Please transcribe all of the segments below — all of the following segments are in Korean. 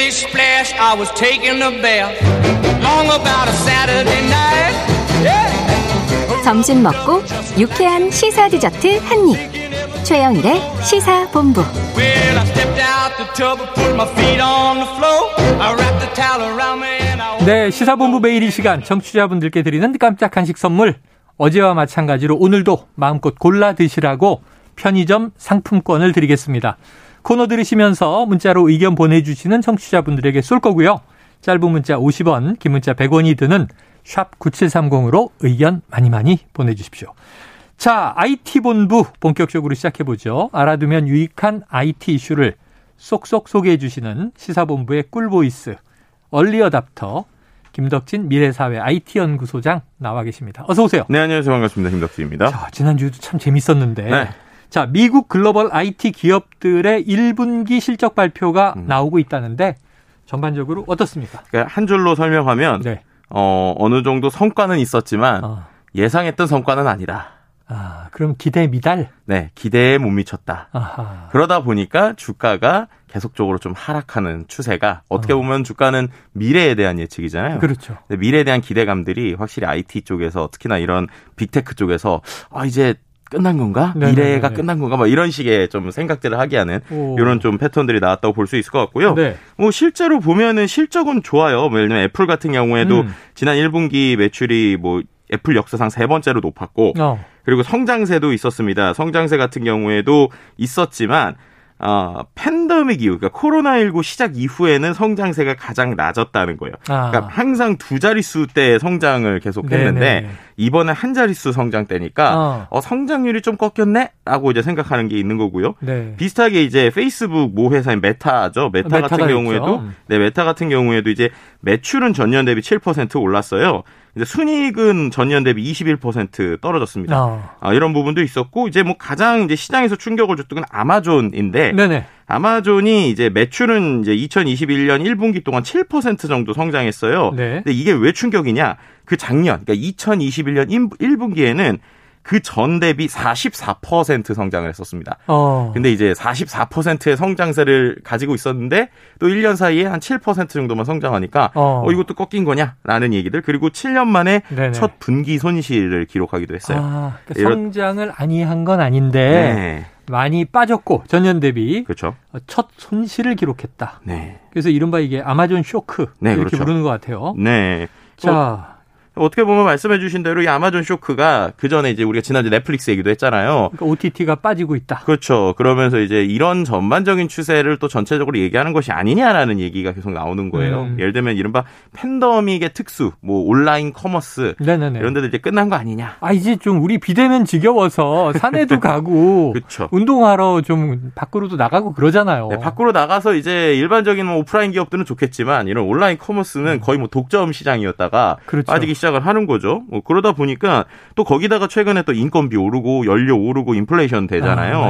Splish splash, I was taking a bath. Long about a Saturday night. Yeah. 점심 먹고 유쾌한 시사 디저트 한 입. 최영일의 시사 본부. Well, I stepped out the tub and put my feet on the floor. I wrapped the towel around me and I 네, 시사 본부 매일 이 시간 청취자분들께 드리는 깜짝 간식 선물. 어제와 마찬가지로 오늘도 마음껏 골라 드시라고 편의점 상품권을 드리겠습니다. 코너 들으시면서 문자로 의견 보내주시는 청취자분들에게 쏠 거고요. 짧은 문자 50원, 긴 문자 100원이 드는 샵 9730으로 의견 많이 많이 보내주십시오. 자, IT본부 본격적으로 시작해보죠. 알아두면 유익한 IT 이슈를 쏙쏙 소개해 주시는 시사본부의 꿀보이스, 얼리어답터, 김덕진 미래사회 IT연구소장 나와 계십니다. 어서 오세요. 네, 안녕하세요. 반갑습니다. 김덕진입니다. 자, 지난주에도 참 재밌었는데. 네. 자, 미국 글로벌 IT 기업들의 1분기 실적 발표가 음. 나오고 있다는데 전반적으로 어떻습니까? 그러니까 한 줄로 설명하면 네. 어, 어느 정도 성과는 있었지만 어. 예상했던 성과는 아니다. 아, 그럼 기대 미달? 네, 기대에 못 미쳤다. 아하. 그러다 보니까 주가가 계속적으로 좀 하락하는 추세가 어떻게 어. 보면 주가는 미래에 대한 예측이잖아요. 그렇죠. 미래에 대한 기대감들이 확실히 IT 쪽에서 특히나 이런 빅테크 쪽에서 아 이제 끝난 건가? 네네네네. 미래가 끝난 건가? 뭐 이런 식의 좀 생각들을 하게 하는 오. 이런 좀 패턴들이 나왔다고 볼 수 있을 것 같고요. 네. 뭐 실제로 보면은 실적은 좋아요. 뭐 예를 들면 애플 같은 경우에도 음. 지난 1분기 매출이 뭐 애플 역사상 세 번째로 높았고 어. 그리고 성장세도 있었습니다. 성장세 같은 경우에도 있었지만 어, 팬데믹 이후, 그러니까 코로나19 시작 이후에는 성장세가 가장 낮았다는 거예요. 아. 그러니까 항상 두 자릿수 대 성장을 계속 했는데 네네네. 이번에 한 자릿수 성장 대니까 어. 어, 성장률이 좀 꺾였네? 라고 이제 생각하는 게 있는 거고요. 네. 비슷하게 이제 페이스북 모 회사인 메타죠. 메타 같은. 경우에도 네, 메타 같은 경우에도 이제 매출은 전년 대비 7% 올랐어요. 이제 순이익은 전년 대비 21% 떨어졌습니다. 어. 아, 이런 부분도 있었고 이제 뭐 가장 이제 시장에서 충격을 줬던 건 아마존인데 네네. 아마존이 이제 매출은 이제 2021년 1분기 동안 7% 정도 성장했어요. 네. 근데 이게 왜 충격이냐? 그 작년, 그러니까 2021년 1분기에는 그 전 대비 44% 성장을 했었습니다. 어. 근데 이제 44%의 성장세를 가지고 있었는데 또 1년 사이에 한 7% 정도만 성장하니까 어. 어, 이것도 꺾인 거냐라는 얘기들 그리고 7년 만에 네네. 첫 분기 손실을 기록하기도 했어요. 아, 그러니까 성장을 아니한 건 아닌데 네. 많이 빠졌고 전년 대비 그렇죠. 어, 첫 손실을 기록했다. 네. 그래서 이른바 이게 아마존 쇼크 네, 이렇게 그렇죠. 부르는 것 같아요. 네. 자, 어떻게 보면 말씀해 주신 대로 이 아마존 쇼크가 그 전에 이제 우리가 지난주 넷플릭스 얘기도 했잖아요. 그러니까 OTT가 빠지고 있다. 그렇죠. 그러면서 이제 이런 전반적인 추세를 또 전체적으로 얘기하는 것이 아니냐라는 얘기가 계속 나오는 거예요. 음. 예를 들면 이른바 팬데믹의 특수, 뭐 온라인 commerce 네네네. 이런 데도 이제 끝난 거 아니냐. 아 이제 좀 우리 비대면 지겨워서 산에도 가고 그렇죠. 운동하러 좀 밖으로도 나가고 그러잖아요. 네, 밖으로 나가서 이제 일반적인 뭐 오프라인 기업들은 좋겠지만 이런 온라인 commerce는 거의 뭐 독점 시장이었다가 음. 그렇죠. 빠지기 시작을 하는 거죠. 뭐 그러다 보니까 또 거기다가 최근에 또 인건비 오르고 연료 오르고 인플레이션 되잖아요. 아.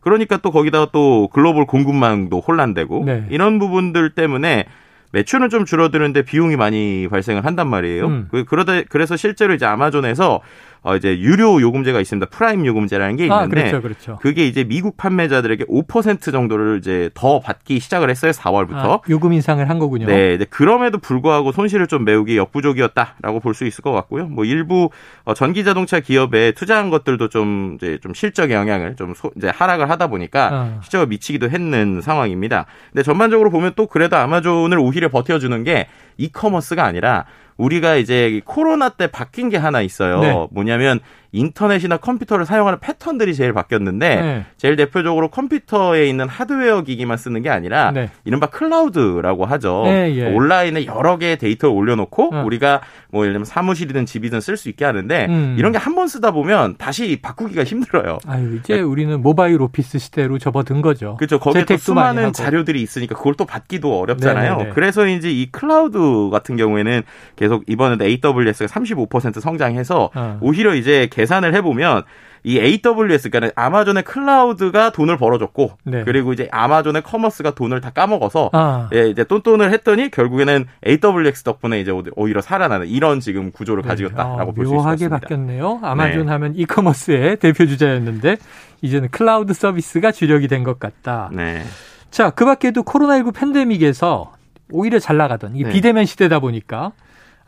그러니까 또 거기다가 또 글로벌 공급망도 혼란되고 네. 이런 부분들 때문에 매출은 좀 줄어드는데 비용이 많이 발생을 한단 말이에요. 음. 그- 그러다 그래서 실제로 이제 아마존에서 어 이제 유료 요금제가 있습니다. 프라임 요금제라는 게 아 있는데 그렇죠, 그렇죠. 그게 이제 미국 판매자들에게 5% 정도를 이제 더 받기 시작을 했어요. 4월부터. 아, 요금 인상을 한 거군요. 네, 이제 그럼에도 불구하고 손실을 좀 메우기 역부족이었다라고 볼 수 있을 것 같고요. 뭐 일부 어, 전기 자동차 기업에 투자한 것들도 좀 이제 좀 실적 영향을 좀 소- 이제 하락을 하다 보니까 어. 실적을 미치기도 했는 상황입니다. 근데 전반적으로 보면 또 그래도 아마존을 오히려 버텨주는 게 e-commerce가 아니라 우리가 이제 코로나 때 바뀐 게 하나 있어요. 네. 뭐냐면 인터넷이나 컴퓨터를 사용하는 패턴들이 제일 바뀌었는데 네. 제일 대표적으로 컴퓨터에 있는 하드웨어 기기만 쓰는 게 아니라 네. 이른바 클라우드라고 하죠. 네, 예. 온라인에 여러 개의 데이터를 올려놓고 어. 우리가 뭐 예를 들면 사무실이든 집이든 쓸 수 있게 하는데 음. 이런 게 한 번 쓰다 보면 다시 바꾸기가 힘들어요. 아유 이제 우리는 mobile office 시대로 접어든 거죠. 그렇죠. 거기에 또 수많은. 자료들이 있으니까 그걸 또 받기도 어렵잖아요. 네네네. 그래서인지 이 클라우드 같은 경우에는 계속 이번에도 AWS가 35% 성장해서 어. 오히려 이제 계산을 해보면 이 AWS 그러니까 아마존의 클라우드가 돈을 벌어줬고 네. 그리고 이제 아마존의 commerce가 돈을 다 까먹어서 아. 예, 이제 똔똔을 했더니 결국에는 AWS 덕분에 이제 오히려 살아나는 이런 지금 구조를 네. 가지고 있다라고 아, 볼 수 있을 것 묘하게. 바뀌었네요. 아마존 네. 하면 이커머스의 대표 주자였는데 이제는 클라우드 서비스가 주력이 된 것 같다. 네. 자, 그 밖에도 코로나19 팬데믹에서 오히려 잘 나가던 이 네. 비대면 시대다 보니까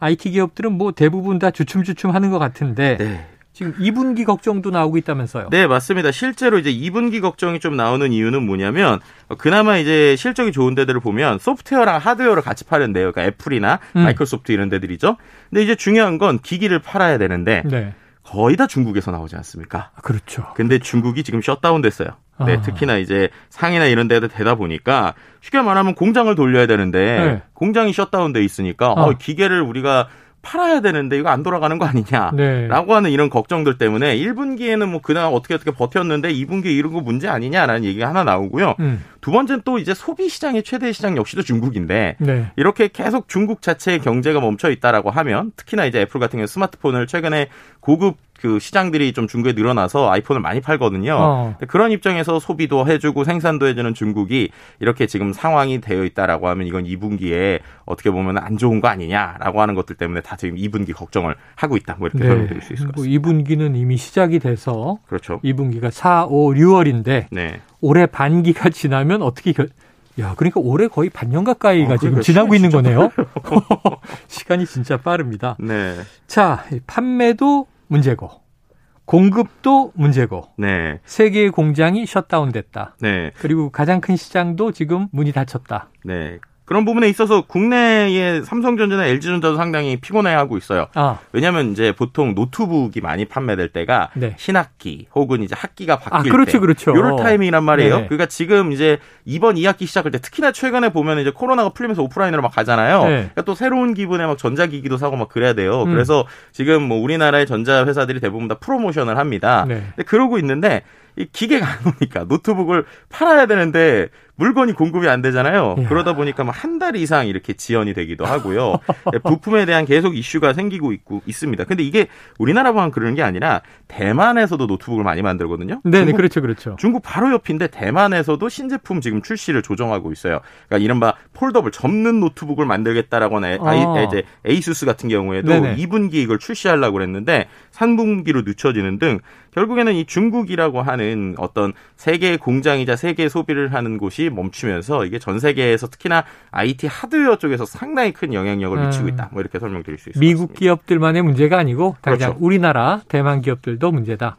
IT 기업들은 뭐 대부분 다 주춤주춤 하는 것 같은데 네. 지금 2분기 걱정도 나오고 있다면서요. 네, 맞습니다. 실제로 이제 2분기 걱정이 좀 나오는 이유는 뭐냐면 어, 그나마 이제 실적이 좋은 데들을 보면 소프트웨어랑 하드웨어를 같이 파는데요. 그러니까 애플이나 음. 마이크로소프트 이런 데들이죠. 근데 이제 중요한 건 기기를 팔아야 되는데 네. 거의 다 중국에서 나오지 않습니까? 그렇죠. 근데 중국이 지금 셧다운 됐어요. 네, 아. 특히나 이제 상해나 이런 데도 되다 보니까 쉽게 말하면 공장을 돌려야 되는데 네. 공장이 셧다운 돼 있으니까 어. 어, 기계를 우리가 팔아야 되는데 이거 안 돌아가는 거 아니냐. 네. 라고 하는 이런 걱정들 때문에 1분기에는 뭐 그나마 어떻게 어떻게 버텼는데 2분기에 이런 거 문제 아니냐라는 얘기가 하나 나오고요. 음. 두 번째는 또 이제 소비 시장의 최대 시장 역시도 중국인데 네. 이렇게 계속 중국 자체의 경제가 멈춰 있다라고 하면 특히나 이제 애플 같은 경우 스마트폰을 최근에 고급 그 시장들이 좀 중국에 늘어나서 아이폰을 많이 팔거든요. 어. 그런 입장에서 소비도 해주고 생산도 해주는 중국이 이렇게 지금 상황이 되어 있다라고 하면 이건 2분기에 어떻게 보면 안 좋은 거 아니냐라고 하는 것들 때문에 다 지금 2분기 걱정을 하고 있다. 뭐 이렇게 설명드릴 수 있을 것뭐 같습니다. 2분기는 이미 시작이 돼서 그렇죠. 2분기가 4, 5, 6월인데 네. 올해 반기가 지나면 어떻게 결... 야, 그러니까 올해 거의 반년 가까이가 어, 지금 그러니까 지나고 시간이 있는 거네요. 시간이 진짜 빠릅니다. 네. 자, 이 판매도 문제고 공급도 문제고 네. 세계의 공장이 셧다운됐다. 네. 그리고 가장 큰 시장도 지금 문이 닫혔다. 네. 그런 부분에 있어서 국내의 삼성전자나 LG전자도 상당히 피곤해하고 있어요. 아, 왜냐하면 이제 보통 노트북이 많이 판매될 때가 네. 신학기 혹은 이제 학기가 바뀔 아, 그렇죠, 때 그렇죠. 이럴 타이밍이란 말이에요. 네. 그러니까 지금 이제 이번 2학기 시작할 때 특히나 최근에 보면 이제 코로나가 풀리면서 오프라인으로 막 가잖아요. 네. 그러니까 또 새로운 기분에 막 전자기기도 사고 막 그래야 돼요. 음. 그래서 지금 뭐 우리나라의 전자 회사들이 대부분 다 프로모션을 합니다. 네. 그러고 있는데 이 기계가 안 오니까 노트북을 팔아야 되는데 물건이 공급이 안 되잖아요. 이야. 그러다 보니까 뭐 한 달 이상 이렇게 지연이 되기도 하고요. 네, 부품에 대한 계속 이슈가 생기고 있고 있습니다. 근데 이게 우리나라만 그러는 게 아니라 대만에서도 노트북을 많이 만들거든요. 네, 네, 중국, 그렇죠, 그렇죠. 중국 바로 옆인데 대만에서도 신제품 지금 출시를 조정하고 있어요. 그러니까 이른바 폴더블 접는 노트북을 아이, 아. 이제 에이수스 같은 경우에도 네네. 2분기에 이걸 출시하려고 그랬는데 3분기로 늦춰지는 등 결국에는 이 중국이라고 하는 어떤 세계의 공장이자 세계의 소비를 하는 곳이 멈추면서 이게 전 세계에서 특히나 IT 하드웨어 쪽에서 상당히 큰 영향력을 음. 미치고 있다. 뭐 이렇게 설명드릴 수 있을 미국 같습니다. 기업들만의 문제가 아니고 당장 그렇죠. 우리나라 대만 기업들도 문제다.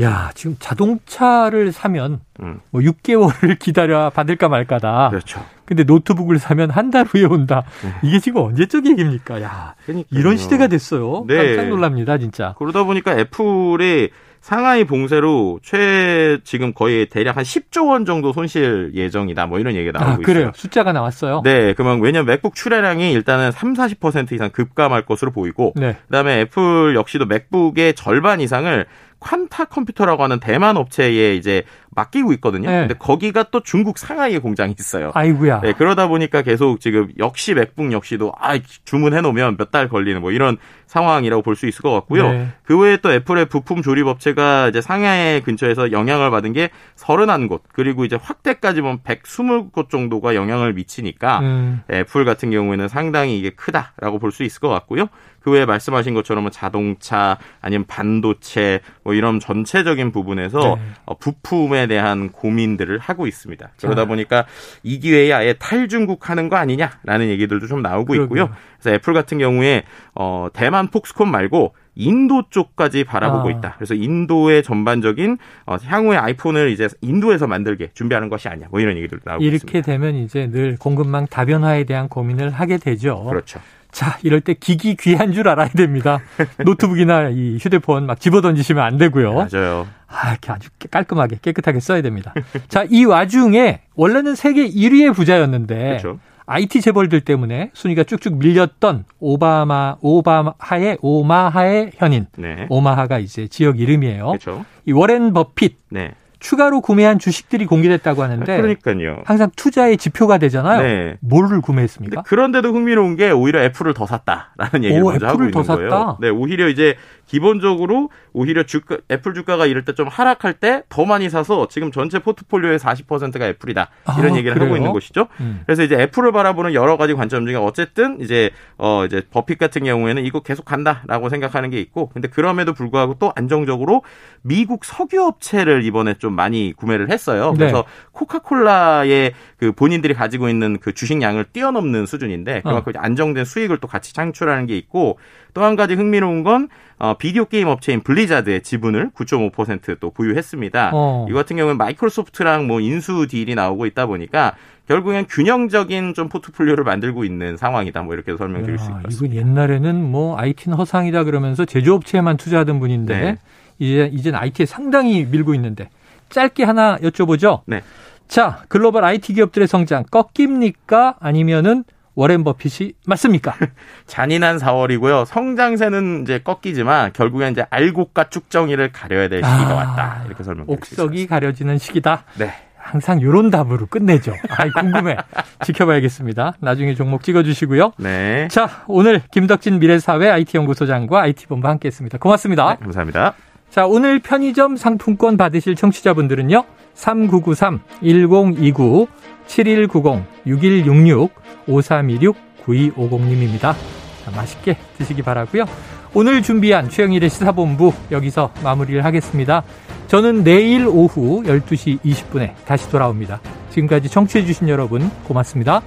야, 지금 자동차를 사면 음. 뭐 6개월을 기다려 받을까 말까다. 그렇죠. 근데 노트북을 사면 한 달 후에 온다. 네. 이게 지금 언제적 얘기입니까? 야, 그러니까요. 이런 시대가 됐어요. 네. 깜짝 놀랍니다, 진짜. 그러다 보니까 애플이 상하이 봉쇄로 최 지금 거의 대략 한 10조 원 정도 손실 예정이다. 뭐 이런 얘기가 나오고 아, 그래요. 있어요. 숫자가 나왔어요. 네, 그러면 왜냐면 맥북 출하량이 일단은 3, 40% 이상 급감할 것으로 보이고 네. 그다음에 애플 역시도 맥북의 절반 이상을 퀀타 컴퓨터라고 하는 대만 업체에 이제 맡기고 있거든요. 네. 근데 거기가 또 중국 상하이에 공장이 있어요. 아이고야. 네, 그러다 보니까 계속 지금 역시 맥북 역시도 아 주문해 놓으면 몇 달 걸리는 뭐 이런 상황이라고 볼 수 있을 것 같고요. 네. 그 외에 또 애플의 부품 조립 업체가 이제 상하이 근처에서 영향을 받은 게 31곳 그리고 이제 확대까지 보면 120곳 정도가 영향을 미치니까 음, 애플 같은 경우에는 상당히 이게 크다라고 볼 수 있을 것 같고요. 그 외에 말씀하신 것처럼 뭐 자동차 아니면 반도체 뭐 이런 전체적인 부분에서 네. 어, 부품에 대한 고민들을 하고 있습니다. 그러다 자. 보니까 이 기회에 아예 탈중국하는 거 아니냐라는 얘기들도 좀 나오고 있고요. 그러게요. 그래서 애플 같은 경우에 어, 대만 폭스콘 말고 인도 쪽까지 바라보고 아. 있다. 그래서 인도의 전반적인 어, 향후에 아이폰을 이제 인도에서 만들게 준비하는 것이 아니냐. 뭐 이런 얘기들도 나오고 이렇게 있습니다. 되면 이제 늘 공급망 다변화에 대한 고민을 하게 되죠. 그렇죠. 자, 이럴 때 기기 귀한 줄 알아야 됩니다. 노트북이나 이 휴대폰 막 집어 던지시면 안 되고요. 맞아요. 아, 이렇게 아주 깔끔하게 깨끗하게 써야 됩니다. 자, 이 와중에 원래는 세계 1위의 부자였는데 그렇죠. IT 재벌들 때문에 순위가 쭉쭉 밀렸던 오바마 오바마하의 오마하의 현인 네. 오마하가 이제 지역 이름이에요. 그렇죠. 이 워렌 버핏 네. 추가로 구매한 주식들이 공개됐다고 하는데 그러니까요. 항상 투자의 지표가 되잖아요. 네. 뭐를 구매했습니까? 그런데도 흥미로운 게 오히려 애플을 더 샀다라는 얘기를 오, 먼저 하고 애플을 있는 더 거예요. 샀다? 네, 오히려 이제 기본적으로 오히려 주가 애플 주가가 이럴 때 좀 하락할 때 더 많이 사서 지금 전체 포트폴리오의 40%가 애플이다. 이런 아, 얘기를 그래요? 하고 있는 것이죠. 음. 그래서 이제 애플을 바라보는 여러 가지 관점 중에 어쨌든 이제 어 이제 버핏 같은 경우에는 이거 계속 간다라고 생각하는 게 있고 근데 그럼에도 불구하고 또 안정적으로 미국 석유 업체를 이번에 좀좀 많이 구매를 했어요. 네. 그래서 코카콜라의 그 본인들이 가지고 있는 그 주식량을 뛰어넘는 수준인데 그만큼 어. 안정된 수익을 또 같이 창출하는 게 있고 또 한 가지 흥미로운 건 어, 비디오 게임 업체인 블리자드의 지분을 9.5%또 보유했습니다. 어. 이 같은 경우는 마이크로소프트랑 뭐 인수 딜이 나오고 있다 보니까 결국엔 균형적인 좀 포트폴리오를 만들고 있는 상황이다. 뭐 이렇게 설명드릴 수 야, 있겠습니다. 이분 옛날에는 뭐 IT는 허상이다 그러면서 제조업체에만 투자하던 분인데 네. 이제 이젠 IT에 상당히 밀고 있는데 짧게 하나 여쭤보죠. 네. 자, 글로벌 IT 기업들의 성장 꺾입니까? 아니면은 워렌 버핏이 맞습니까? 잔인한 4월이고요. 성장세는 이제 꺾이지만 결국엔 이제 알곡과 쭉정이를 가려야 될 시기가 아, 왔다. 이렇게 설명드릴 수 옥석이. 가려지는 시기다. 네. 항상 요런 답으로 끝내죠. 아이 궁금해. 지켜봐야겠습니다. 나중에 종목 찍어주시고요. 네. 자, 오늘 김덕진 미래사회 IT연구소장과 IT본부 함께 했습니다. 고맙습니다. 네, 감사합니다. 자, 오늘 편의점 상품권 받으실 청취자분들은요. 3993-1029-7190-6166-5326-9250님입니다. 자, 맛있게 드시기 바라고요. 오늘 준비한 최영일의 시사본부 여기서 마무리를 하겠습니다. 저는 내일 오후 12시 20분에 다시 돌아옵니다. 지금까지 청취해주신 여러분 고맙습니다.